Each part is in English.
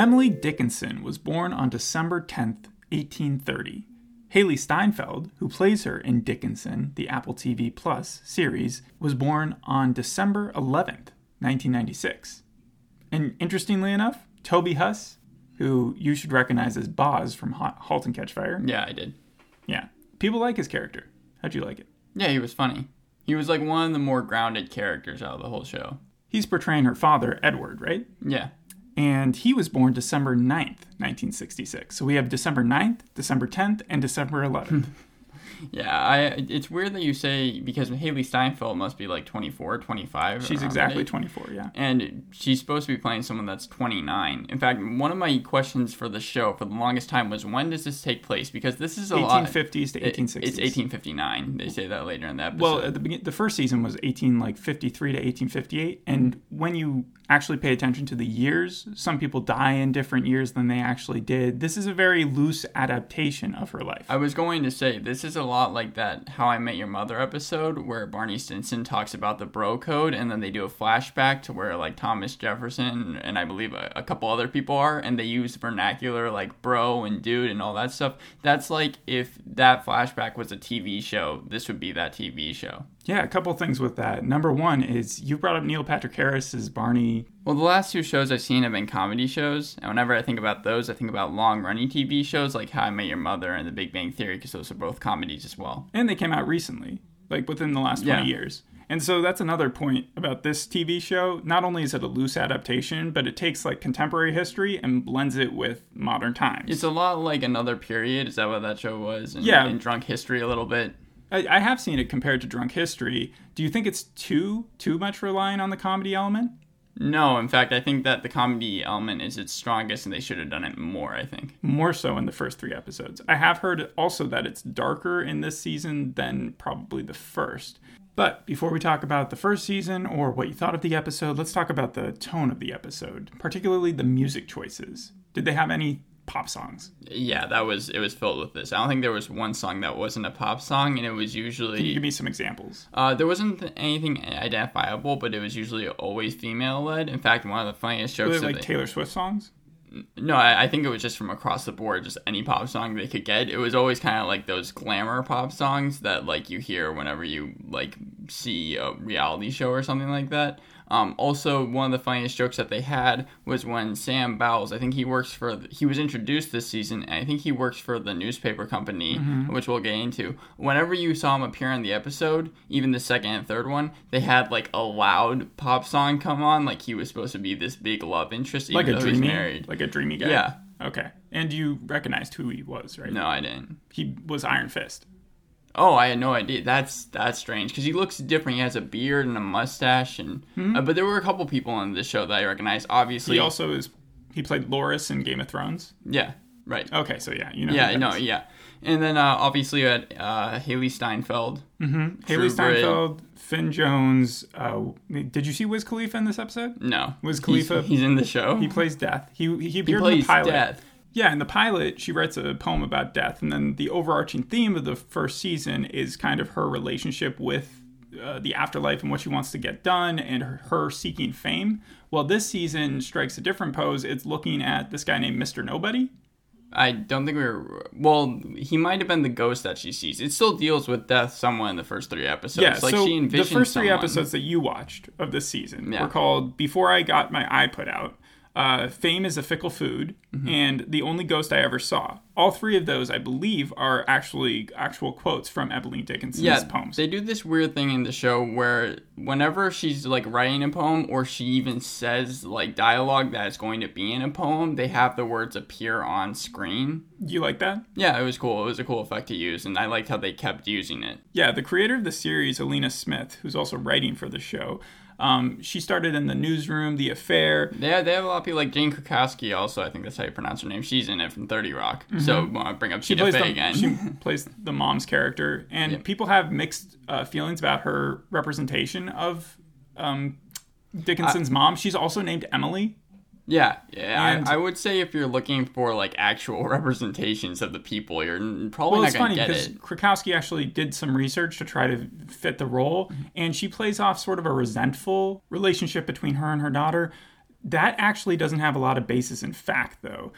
Emily Dickinson was born on December 10th, 1830. Hailee Steinfeld, who plays her in Dickinson, the Apple TV Plus series, was born on December 11th, 1996. And interestingly enough, Toby Huss, who you should recognize as Boz from Ha- *Halt and Catch Fire*, Yeah, I did. yeah, people like his character. How'd you like it? Yeah, he was funny. He was like one of the more grounded characters out of the whole show. He's portraying her father, Edward, right? Yeah. And he was born December 9th, 1966. So we have December 9th, December 10th, and December 11th. Yeah, I. It's weird that you say because Hailee Steinfeld must be like 24, 25. She's exactly that 24, yeah. And she's supposed to be playing someone that's 29. In fact, one of my questions for the show for the longest time was when does this take place? Because this is a lot. 1850s to It- 1860s. It's 1859. They say that later in the episode. Well, at the begin- the first season was 18 like 53 to 1858, and mm-hmm. when you actually pay attention to the years, some people die in different years than they actually did. This is a very loose adaptation of her life. I was going to say this is a lot like that How I Met Your Mother episode where Barney Stinson talks about the bro code and then they do a flashback to where like Thomas Jefferson and I believe a, a couple other people are and they use vernacular like bro and dude and all that stuff. That's like if that flashback was a TV show, this would be that TV show. Yeah, a couple things with that. Number one is you brought up Neil Patrick Harris as Barney. Well, the last two shows I've seen have been comedy shows, and whenever I think about those, I think about long-running TV shows like How I Met Your Mother and The Big Bang Theory, because those are both comedies as well. and they came out recently, like within the last 20 Yeah. years. And so that's another point about this TV show. Not only is it a loose adaptation, but it takes like contemporary history and blends it with modern times. It's a lot like another period. Is that what that show was? And, Yeah. And drunk history a little bit. I, I have seen it compared to Drunk History. Do you think it's too too much relying on the comedy element? No, in fact, I think that the comedy element is its strongest, and they should have done it more. I think. More so in the first three episodes. I have heard also that it's darker in this season than probably the first. But before we talk about the first season or what you thought of the episode, let's talk about the tone of the episode, particularly the music choices. Did they have any pop songs? Yeah, that was it. Was filled with this. I don't think there was one song that wasn't a pop song, and it was Can you usually. give me some examples? Uh, there wasn't anything identifiable, but it was usually always female led. In fact, one of the funniest Were jokes. they like they- Taylor Swift songs? No, I, I think it was just from across the board, just any pop song they could get. It was always kind of like those glamour pop songs that like you hear whenever you like see a reality show or something like that. Um, also, one of the funniest jokes that they had was when Sam Bowles, I think he works for, the, he was introduced this season, and I think he works for the newspaper company, which we'll get into. Whenever you saw him appear in the episode, even the second and third one, they had like a loud pop song come on, like he was supposed to be this big love interest, even Like a dreamy, married. like a dreamy guy. Yeah. Okay. And you recognized who he was, right? No, I didn't. He was Iron Fist. Oh, I had no idea. That's that's strange because he looks different. He has a beard and a mustache, and uh, but there were a couple people on the show that I recognized. Obviously, He also is. He played Loras in Game of Thrones. yeah, right, Okay, so yeah, you know. yeah, no, yeah, and then uh, obviously you had uh, Hailee Steinfeld. Hailee True Grit. Steinfeld, Finn Jones. Uh, did you see Wiz Khalifa in this episode? No, He's- Khalifa- He's, in the show. He plays Death. He he He appeared in the plays pilot. death. Yeah, in the pilot, she writes a poem about death, and then the overarching theme of the first season is kind of her relationship with uh, the afterlife and what she wants to get done, and her, her seeking fame. Well, this season strikes a different pose. It's looking at this guy named Mister Nobody. I don't think we were. Well, he might have been the ghost that she sees. It still deals with death somewhat in the first three episodes. Yeah, like so the first three someone. episodes that you watched of this season Yeah. were called "Before I Got My Eye Put Out," uh, "Fame is a Fickle Food," Mm-hmm. and "The Only Ghost I Ever Saw." All three of those, I believe, are actually actual quotes from Evelyn Dickinson's yeah, poems. They do this weird thing in the show where whenever she's like writing a poem or she even says like dialogue that is going to be in a poem, they have the words appear on screen. you like that? Yeah, it was cool. It was a cool effect to use, and I liked how they kept using it. Yeah, the creator of the series, Alena Smith, who's also writing for the show, um, she started in the newsroom, The Affair. They have, they have a lot of people like Jane Krakowski. Also, I think that's how you pronounce her name. She's in it from Thirty Rock. So want to bring up Mm-hmm. She plays the, again. she plays the mom's character, and people have mixed uh, feelings about her representation of um, Dickinson's mom. She's also named Emily. Yeah, yeah. And- I, I would say if you're looking for like actual representations of the people, you're probably Well, not gonna get it. It's funny because it. Krakowski actually did some research to try to fit the role, mm-hmm. and she plays off sort of a resentful relationship between her and her daughter. That actually doesn't have a lot of basis in fact, though.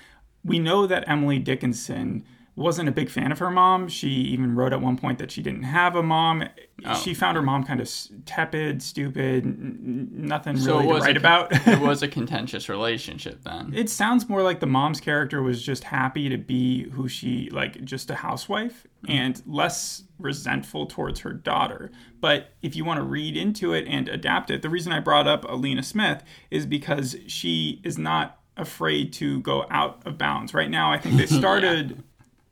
We know that Emily Dickinson wasn't a big fan of her mom. She even wrote at one point that she didn't have a mom. Oh. She found her mom kind of tepid, stupid, n- nothing So really it to write a, about. it was a contentious relationship then. it sounds more like the mom's character was just happy to be who she like just a housewife mm-hmm. and less resentful towards her daughter but if you want to read into it and adapt it the reason i brought up alena smith is because she is not afraid to go out of bounds right now i think they started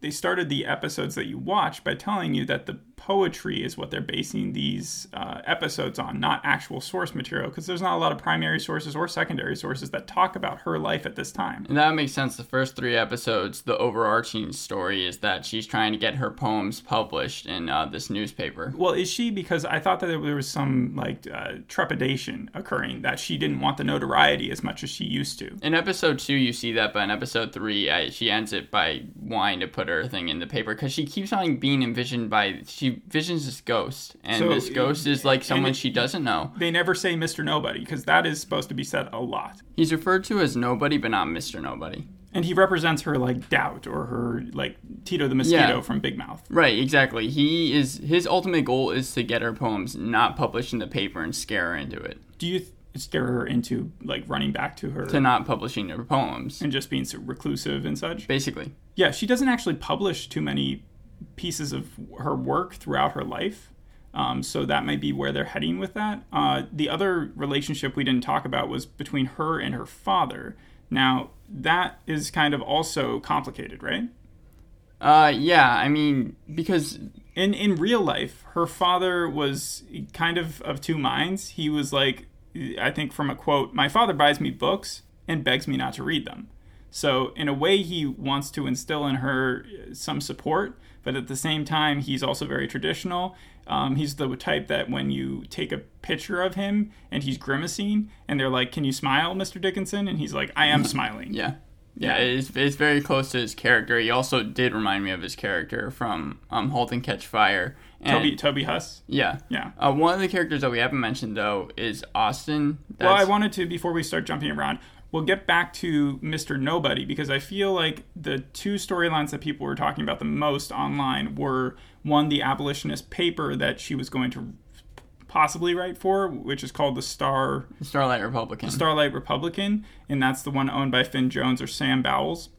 they started the episodes that you watch by telling you that the poetry is what they're basing these uh, episodes on, not actual source material, because there's not a lot of primary sources or secondary sources that talk about her life at this time. And that makes sense. The first three episodes, the overarching story is that she's trying to get her poems published in uh, this newspaper. Well, is she? Because I thought that there was some like uh, trepidation occurring that she didn't want the notoriety as much as she used to. In episode two, you see that, but in episode three, I, she ends it by wanting to put her thing in the paper because she keeps on being envisioned by she visions this ghost, and So, this ghost is like someone it- she doesn't know. They never say Mr. Nobody because that is supposed to be said a lot. He's referred to as nobody, but not Mister Nobody. And he represents her like doubt or her like Tito the mosquito Yeah. from Big Mouth. Right, exactly. He is his ultimate goal is to get her poems not published in the paper and scare her into it. Do you th- scare her into like running back to her To not publishing her poems, and just being so reclusive and such? basically. Yeah, she doesn't actually publish too many pieces of her work throughout her life. Um, so that might be where they're heading with that. Uh, the other relationship we didn't talk about was between her and her father. Now, that is kind of also complicated, right? Uh, yeah. I mean, because In in real life, her father was kind of of two minds. He was like, I think from a quote, "My father buys me books and begs me not to read them." So in a way, he wants to instill in her some support, but at the same time, he's also very traditional. Um, he's the type that when you take a picture of him and he's grimacing, and they're like, "Can you smile, Mr. Dickinson?" and he's like, "I am smiling." yeah, yeah, it's it's very close to his character. He also did remind me of his character from um *Halt and Catch Fire*. And, Toby Toby Huss. Yeah. Yeah. Uh, one of the characters that we haven't mentioned though is Austin. Well, I wanted to before we start jumping around. We'll get back to Mr. Nobody because I feel like the two storylines that people were talking about the most online were one, the abolitionist paper that she was going to possibly write for, which is called the Star Starlight Republican. Starlight Republican, and that's the one owned by Finn Jones or Sam Bowles.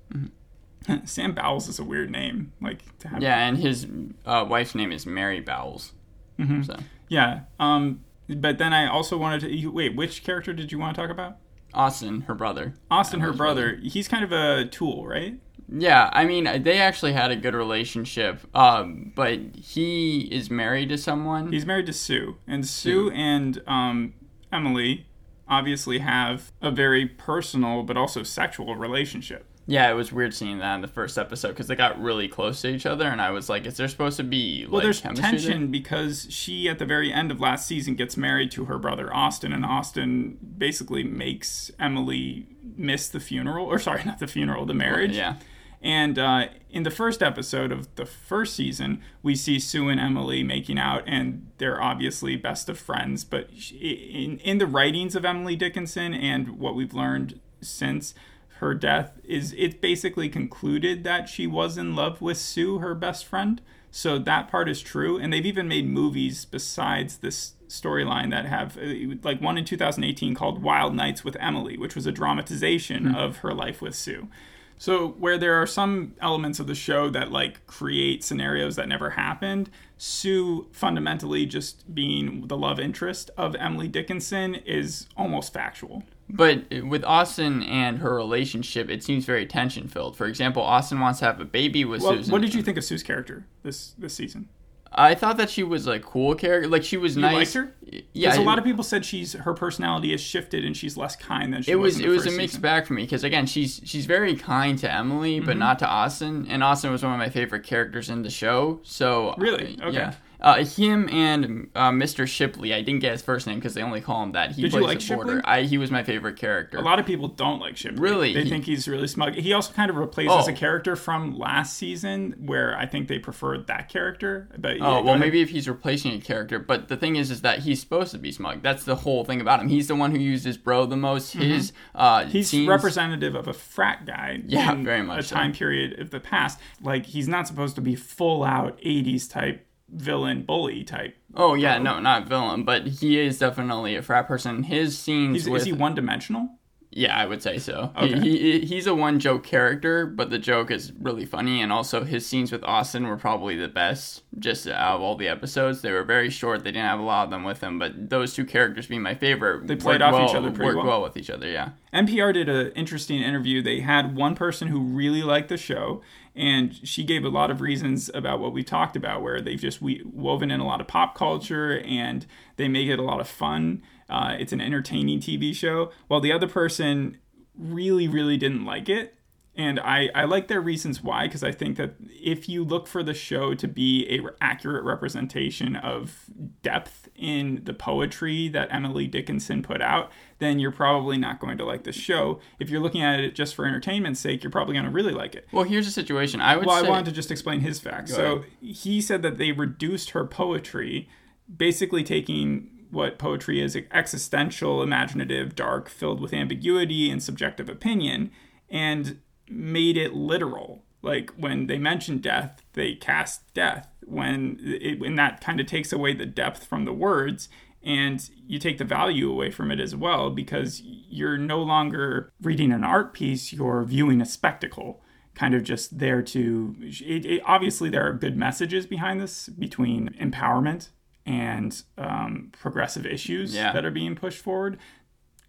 Sam Bowles is a weird name, like to have. yeah, and his uh, wife's name is Mary Bowles. Mm-hmm. So Yeah. Um, but then I also wanted to wait. Which character did you want to talk about? Austin, her brother. Austin, her brother. He's kind of a tool, right? Yeah, I mean they actually had a good relationship, um, but he is married to someone. He's married to Sue, and Sue and um, Emily obviously have a very personal but also sexual relationship. Yeah, it was weird seeing that in the first episode because they got really close to each other, and I was like, "Is there supposed to be like Well, there's tension there? because she, at the very end of last season, gets married to her brother Austin, and Austin basically makes Emily miss the funeral, or sorry, not the funeral, the marriage. Yeah, And uh, in the first episode of the first season, we see Sue and Emily making out, and they're obviously best of friends. But in in the writings of Emily Dickinson and what we've learned since her death, is it's basically concluded that she was in love with Sue, her best friend. So that part is true, and they've even made movies besides this storyline that have uh, like one in 2018 called Wild Nights with Emily, which was a dramatization of her life with Sue. So where there are some elements of the show that like create scenarios that never happened, Sue fundamentally just being the love interest of Emily Dickinson is almost factual. But with Austin and her relationship, it seems very tension filled. For example, Austin wants to have a baby with Well, Susan. what did you think of Sue's character this this season? I thought that she was a cool character. Like she was You nice. liked her? Yeah, Because a lot of people said she's her personality has shifted and she's less kind than she it was. was it was a mixed season. bag for me because again she's she's very kind to Emily Mm-hmm. but not to Austin and Austin was one of my favorite characters in the show so Really? uh, Okay. yeah Uh, him and uh, Mr. Shipley. I didn't get his first name because they only call him that. He Did you like the Shipley? border. I, he was my favorite character. A lot of people don't like Shipley. Really? They He- think he's really smug. He also kind of replaces Oh. a character from last season where I think they preferred that character. But yeah, Oh well, maybe if he's replacing a character, but the thing is, is that he's supposed to be smug. That's the whole thing about him. He's the one who used his bro the most. His uh, Mm-hmm. He's scenes- representative of a frat guy. Yeah, very much A so. time period of the past. Like he's not supposed to be full out '80s type villain bully type. Oh yeah, no, not villain, but he is definitely a frat person. His scenes with is he one dimensional? Yeah, I would say so. Okay. He, he he's a one joke character, but the joke is really funny, and also his scenes with Austin were probably the best. Just out of all the episodes, they were very short. They didn't have a lot of them with him, but those two characters being my favorite, They played off each other pretty worked well. well with each other. Yeah. NPR did an interesting interview. They had one person who really liked the show, and she gave a lot of reasons about what we talked about, where they've just we, woven in a lot of pop culture and they make it a lot of fun. Uh, it's an entertaining TV show, while the other person really, really didn't like it. And I, I like their reasons why, because I think that if you look for the show to be a re- accurate representation of depth in the poetry that Emily Dickinson put out, then you're probably not going to like the show. If you're looking at it just for entertainment's sake, you're probably going to really like it. Well, here's the situation. I would Well, say I wanted to just explain his facts. So he said that they reduced her poetry, basically taking what poetry is existential, imaginative, dark, filled with ambiguity and subjective opinion, and made it literal. Like when they mention death, they cast death. When it, when that kind of takes away the depth from the words, and you take the value away from it as well because you're no longer reading an art piece; you're viewing a spectacle kind of just there to it, it, obviously there are good messages behind this between empowerment and um, progressive issues Yeah. that are being pushed forward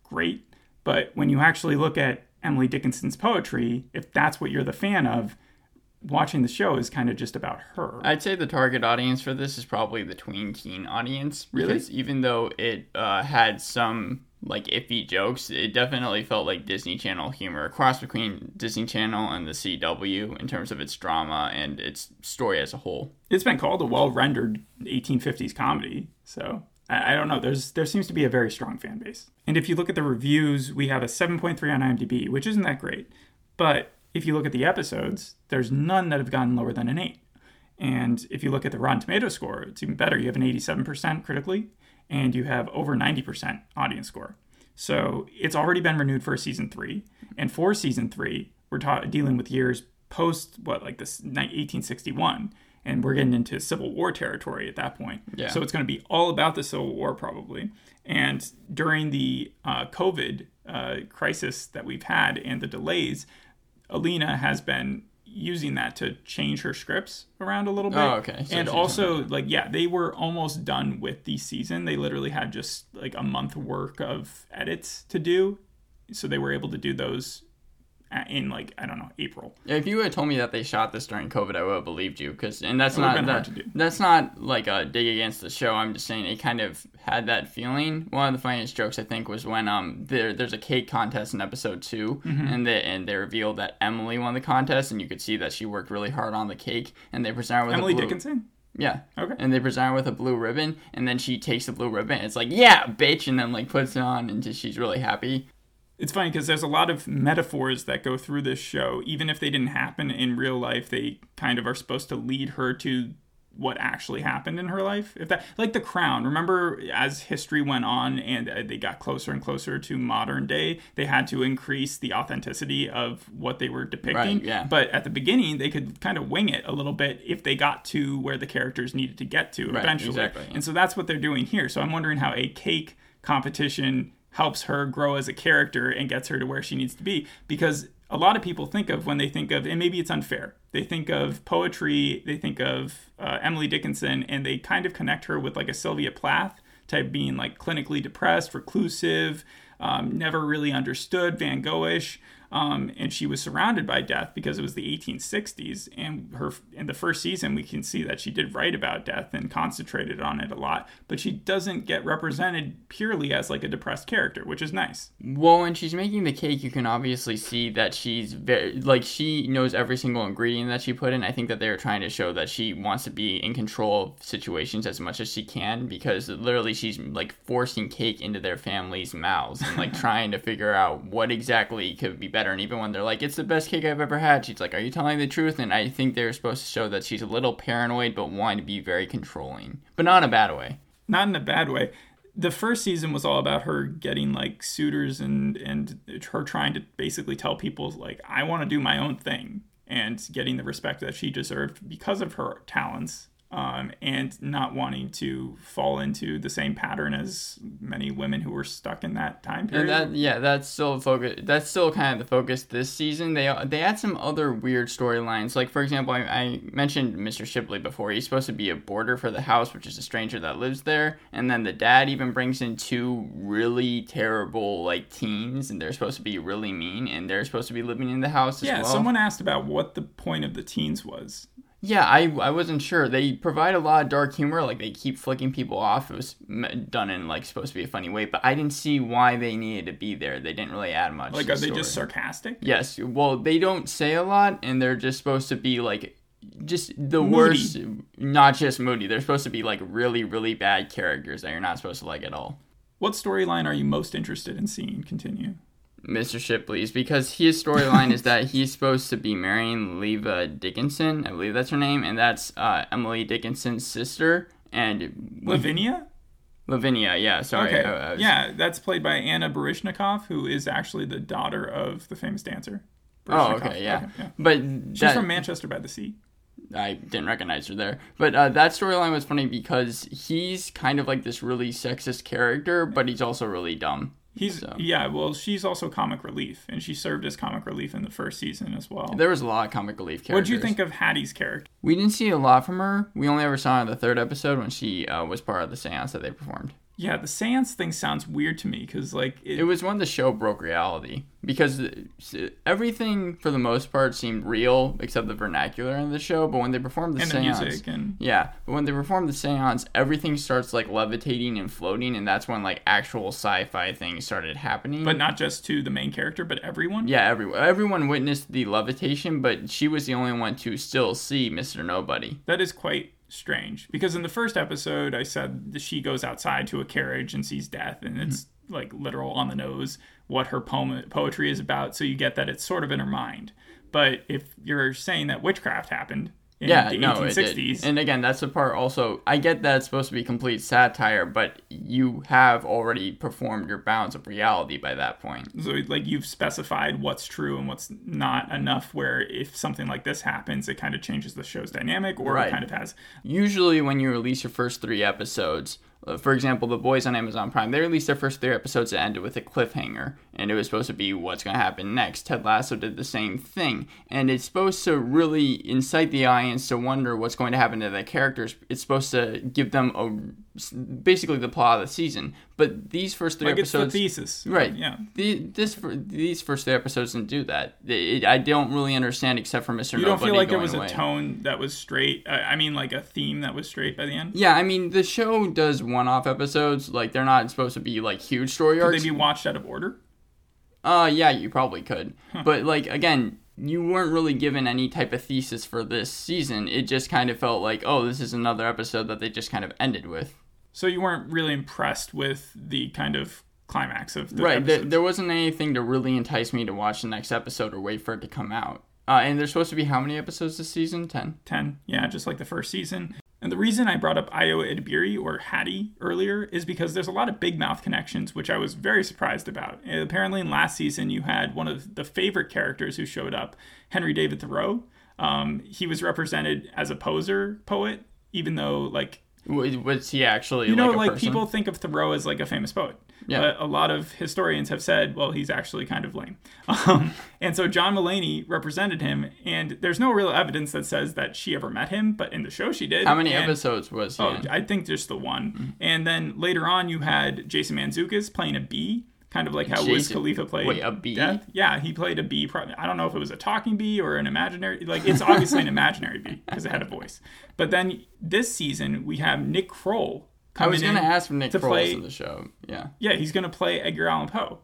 great but when you actually look at emily dickinson's poetry if that's what you're the fan of watching the show is kind of just about her I'd say the target audience for this is probably the tween teen audience. Really? Because even though it uh, had some like iffy jokes, it definitely felt like Disney Channel humor, a cross between Disney Channel and the CW in terms of its drama and its story as a whole. it's been called a well-rendered 1850s comedy so I, I don't know. There's there seems to be a very strong fan base. And if you look at the reviews we have a 7.3 on imdb which isn't that great. But if you look at the episodes there's none that have gotten lower than an 8 and if you look at the rotten tomato score it's even better. You have an 87% critically and you have over 90% audience score. So it's already been renewed for season three. And for season three we're ta- dealing with years post what like this ni- 1861 and we're getting into civil war territory at that point. Yeah. so it's going to be all about the civil war probably. And during the uh, covid uh, crisis that we've had and the delays alena has been using that to change her scripts around a little oh, bit. Oh, okay. So and also like yeah they were almost done with the season. They literally had just like a month work of edits to do. So they were able to do those in like i don't know april If you had told me that they shot this during COVID, I would have believed you. Cause and that's not that, that's not like a dig against the show. I'm just saying it kind of had that feeling. One of the funniest jokes I think was when um there there's a cake contest in episode 2 Mm-hmm. and they and they revealed that Emily won the contest, and you could see that she worked really hard on the cake, and they present her with emily a blue, dickinson Yeah. Okay. And they present her with a blue ribbon, and then she takes the blue ribbon. It's like, yeah, bitch, and then like puts it on, and just, she's really happy. It's funny because there's a lot of metaphors that go through this show. Even if they didn't happen in real life they kind of are supposed to lead her to what actually happened in her life if that like the crown. Remember as history went on and uh, they got closer and closer to modern day they had to increase the authenticity of what they were depicting. Right, yeah. but at the beginning they could kind of wing it a little bit if they got to where the characters needed to get to Right, eventually. exactly. and so that's what they're doing here. So i'm wondering how a cake competition helps her grow as a character and gets her to where she needs to be. Because a lot of people think of when they think of and maybe it's unfair they think of poetry they think of uh, emily dickinson and they kind of connect her with like a sylvia plath type being like clinically depressed reclusive um, never really understood van goghish Um, and she was surrounded by death because it was the 1860s. And her in the first season, we can see that she did write about death and concentrated on it a lot. But she doesn't get represented purely as like a depressed character, which is nice. Well, when she's making the cake, you can obviously see that she's very like she knows every single ingredient that she put in. I think that they're trying to show that she wants to be in control of situations as much as she can because literally she's like forcing cake into their family's mouths and like trying to figure out what exactly could be better. And even when they're like, "It's the best cake I've ever had," she's like, "Are you telling the truth?" And I think they're supposed to show that she's a little paranoid but wanting to be very controlling, but not in a bad way. Not in a bad way the first season was all about her getting like suitors and and her trying to basically tell people like I want to do my own thing and getting the respect that she deserved because of her talents um, and not wanting to fall into the same pattern as many women who were stuck in that time period. And that, yeah, that's still focus. That's still kind of the focus this season. They they had some other weird storylines. Like for example, I, I, mentioned Mr. Shipley before. He's supposed to be a boarder for the house, which is a stranger that lives there. And then the dad even brings in two really terrible like teens, and they're supposed to be really mean, and they're supposed to be living in the house as yeah, well. Yeah, someone asked about what the point of the teens was. Yeah, I, I wasn't sure. They provide a lot of dark humor, like they keep flicking people off. It was done in like supposed to be a funny way, but I didn't see why they needed to be there. They didn't really add much. Like, are they just sarcastic? Yes. Well, they don't say a lot, and they're just supposed to be like just the Moody. worst. Not just moody. They're supposed to be like really, really bad characters that you're not supposed to like at all. What storyline are you most interested in seeing continue? Mr. Shipley's because his storyline is that he's supposed to be marrying Leva Dickinson, I believe that's her name, and that's uh, Emily Dickinson's sister. And Lavinia? Lavinia, yeah, sorry. Okay. I- I was- yeah, that's played by Anna Baryshnikov, who is actually the daughter of the famous dancer. Oh, okay, yeah. yeah. But She's that, from Manchester by the Sea. I didn't recognize her there. But uh, that storyline was funny because he's kind of like this really sexist character, but he's also really dumb. He's So- yeah, well, she's also comic relief, and she served as comic relief in the first season as well. There was a lot of comic relief characters. What do you think of Hattie's character? We didn't see a lot from her. We only ever saw her in the third episode when she uh, was part of the seance that they performed. Yeah, the seance thing sounds weird to me because like it, It was when the show broke reality because everything for the most part seemed real except the vernacular in the show. But when they performed the and the seance, music and yeah, but when they perform the seance, everything starts like levitating and floating, and that's when like actual sci-fi things started happening. but not just to the main character, but everyone. yeah, everyone everyone witnessed the levitation, but she was the only one to still see Mister Nobody. That is quite strange because in the first episode, I said that she goes outside to a carriage and sees death, and it's Mm-hmm. Like literal on the nose what her poem poetry is about. So you get that it's sort of in her mind. But if you're saying that witchcraft happened in yeah, the no, it 1860s, did. And again, that's the part. Also, I get that it's supposed to be complete satire, but you have already performed your bounds of reality by that point. so like you've specified what's true and what's not enough. Where if something like this happens, it kind of changes the show's dynamic, or Right. it kind of has Usually, when you release your first three episodes, Uh, for example, The Boys on Amazon Prime, they released their first three episodes that ended with a cliffhanger, and it was supposed to be what's going to happen next. Ted Lasso did the same thing, and it's supposed to really incite the audience to wonder what's going to happen to the characters. It's supposed to give them a basically the plot of the season. But these first three like it's the episodes, thesis, Right. Yeah. The, this these first three episodes didn't do that. It, I don't really understand, except for Mister You don't Nobody feel like there was a tone that was straight. I I mean, like a theme that was straight by the end. Yeah, I mean the show does one-off episodes. Like they're not supposed to be like huge story Could arcs. Could they be watched out of order? Uh, yeah, you probably could. But like again, you weren't really given any type of thesis for this season. It just kind of felt like, oh, this is another episode that they just kind of ended with. So you weren't really impressed with the kind of climax of the right. There, there wasn't anything to really entice me to watch the next episode or wait for it to come out. Uh, and there's supposed to be how many episodes this season? Ten. 10 yeah just like the first season and the reason i brought up ayo edebiri or hattie earlier is because there's a lot of big mouth connections which i was very surprised about. Apparently in last season you had one of the favorite characters who showed up henry david thoreau. Um, he was represented as a poser poet even though like Was he actually you know like like people think of thoreau as like a famous poet Yeah. but a lot of historians have said well he's actually kind of lame um, and so john mulaney represented him and there's no real evidence that says that she ever met him but in the show she did How many And- episodes was he Oh, in? I think just the one. Mm-hmm. And then later on, you had Jason Mantzoukas playing a bee. kind of like how Wiz Khalifa played. wait, a bee? Death. Yeah, he played a bee. I don't know if it was a talking bee or an imaginary. Like it's obviously an imaginary bee because it had a voice. But then this season we have Nick Kroll. I was gonna ask for Nick to Kroll play- in the show. Yeah. Yeah, he's gonna play Edgar Allan Poe.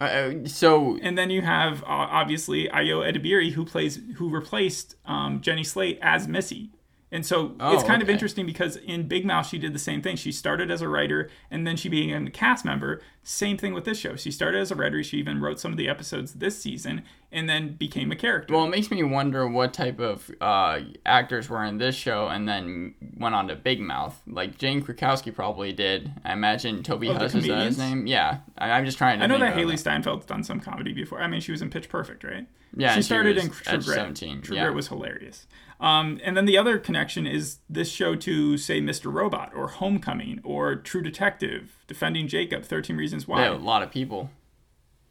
Uh, Uh, so And then you have uh, obviously Ayo Edebiri who plays who replaced um, Jenny Slate as Missy. And so it's Oh, kind of interesting because in Big Mouth she did the same thing. She started as a writer and then she became a cast member. Same thing with this show. She started as a writer. She even wrote some of the episodes this season and then became a character. Well, it makes me wonder what type of uh, actors were in this show and then went on to Big Mouth. Like Jane Krakowski probably did. I imagine Toby Oh, Huss is that his name. Yeah, I, I'm just trying to. I know that Hailee. Steinfeld's done some comedy before. I mean, she was in Pitch Perfect, right? Yeah, she started in 17, True yeah. Was hilarious. Um, and then the other connection is this show to say Mr. Robot or Homecoming or True Detective, Defending Jacob, Thirteen Reasons Why. Yeah, a lot of people.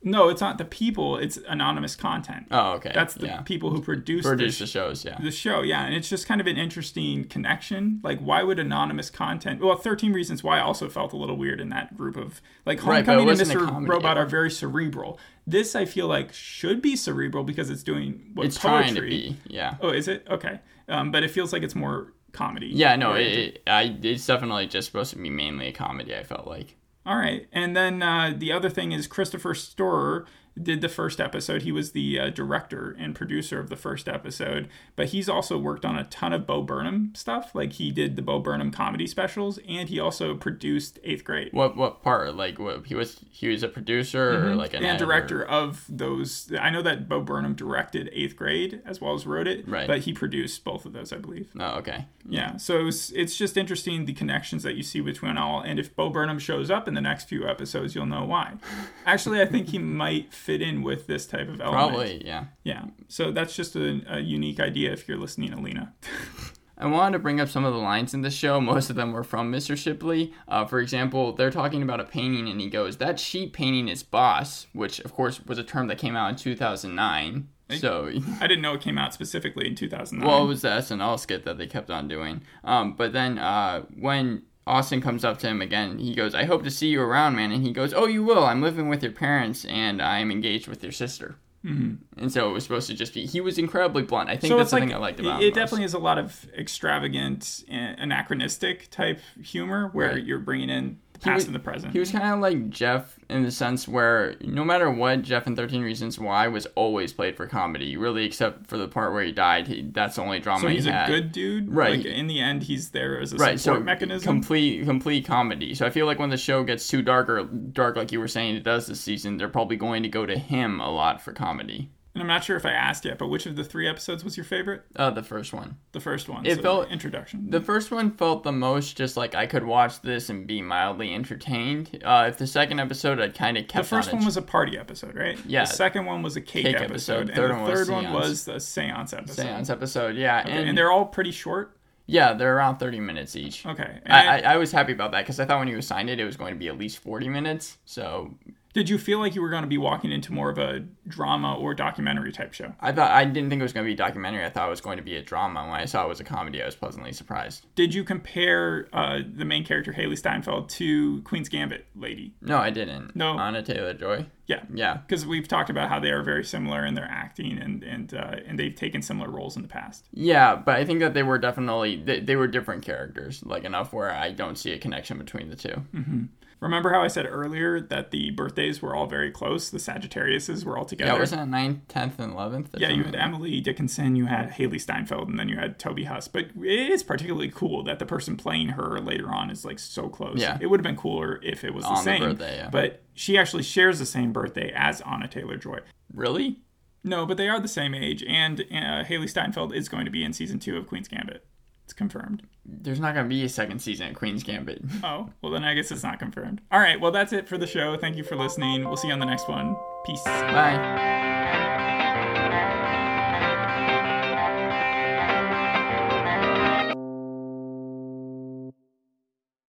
No, it's not the people. It's anonymous content. Oh, okay. That's the yeah. people who produce Produce the, the shows. Yeah. the show. Yeah, and it's just kind of an interesting connection. Like, why would anonymous content? Well, Thirteen Reasons Why also felt a little weird in that group of like Right, Homecoming and Mr. Robot are very cerebral. This I feel like should be cerebral because it's doing what It's poetry. trying to be. Yeah. Oh, is it okay? Um, but it feels like it's more comedy. Yeah. No. It, it, I, it's definitely just supposed to be mainly a comedy. I felt like. All right. And then uh, the other thing is Christopher Storer did the first episode. He was the uh, director and producer of the first episode, but he's also worked on a ton of Bo Burnham stuff. Like he did the Bo Burnham comedy specials, and he also produced Eighth Grade. What what part? Like what he was he was a producer or like an Mm-hmm. and director of those. I know that Bo Burnham directed Eighth Grade as well as wrote it, Right. but he produced both of those, I believe. Oh, okay. Yeah, so it's, it's just interesting the connections that you see between all. And if Bo Burnham shows up in the next few episodes, you'll know why. Actually, I think he might fit in with this type of element. Probably. Yeah. Yeah. So that's just a, a unique idea if you're listening, Alena. I wanted to bring up some of the lines in the show. Most of them were from Mr. Shipley. Uh, for example, they're talking about a painting, and he goes, "That sheep painting is boss," which of course was a term that came out in 2009. So, I didn't know it came out specifically in 2009. well, it was the SNL skit that they kept on doing. Um, but then uh, when Austin comes up to him again, he goes, "I hope to see you around, man." And he goes, "Oh, you will. I'm living with your parents, and I'm engaged with your sister." Mm-hmm. And so it was supposed to just be. He was incredibly blunt. I think so that's the like thing I liked about it most. definitely is a lot of extravagant, anachronistic type humor where Right. you're bringing in past was- and the present. He was kind of like Jeff in the sense where no matter what, Jeff in 13 Reasons Why was always played for comedy, really, except for the part where he died. He, that's the only drama so he he's a had. good dude, Right. Like in the end, he's there as a right, support so mechanism. complete complete comedy. So I feel like when the show gets too dark or dark, like you were saying it does this season, they're probably going to go to him a lot for comedy. And I'm not sure if I asked yet, but which of the three episodes was your favorite? Uh, the first one. The first one. It so felt- the introduction. The first one felt the most just like I could watch this and be mildly entertained. Uh, if the second episode had kind of kept. the first on one was a party episode, right? Yeah. The second one was a cake, Cake episode, episode. Third and one the was third one seance. was the seance episode. seance episode, yeah, Okay, and, and they're all pretty short. yeah, they're around 30 minutes each. Okay. I, I, I was happy about that because I thought when you assigned it, it was going to be at least 40 minutes. So did you feel like you were going to be walking into more of a drama or documentary type show? I thought I didn't think it was going to be a documentary. I thought it was going to be a drama. When I saw it was a comedy, I was pleasantly surprised. Did you compare uh, the main character Hailee Steinfeld to Queen's Gambit lady? No, I didn't. No. Anya Taylor-Joy. Yeah. Yeah. Because we've talked about how they are very similar in their acting and and uh, and they've taken similar roles in the past. Yeah, but I think that they were definitely they, they were different characters, like enough where I don't see a connection between the 2 Mm-hmm. Remember how I said earlier that the birthdays were all very close? The Sagittariuses were all together. Yeah, wasn't it 9th, 10th, and 11th? or Yeah, you had Emily Dickinson, you had Hailee Steinfeld, and then you had Toby Huss. But it is particularly cool that the person playing her later on is like so close. Yeah. It would have been cooler if it was the On the same. birthday, yeah. But she actually shares the same birthday as Anya Taylor-Joy. Really? No, but they are the same age, and uh, Hailee Steinfeld is going to be in season two of Queen's Gambit. It's confirmed. There's not going to be a second season of Queen's Gambit. Oh, well, then I guess it's not confirmed. All right, well, that's it for the show. Thank you for listening. We'll see you on the next one. Peace. Bye.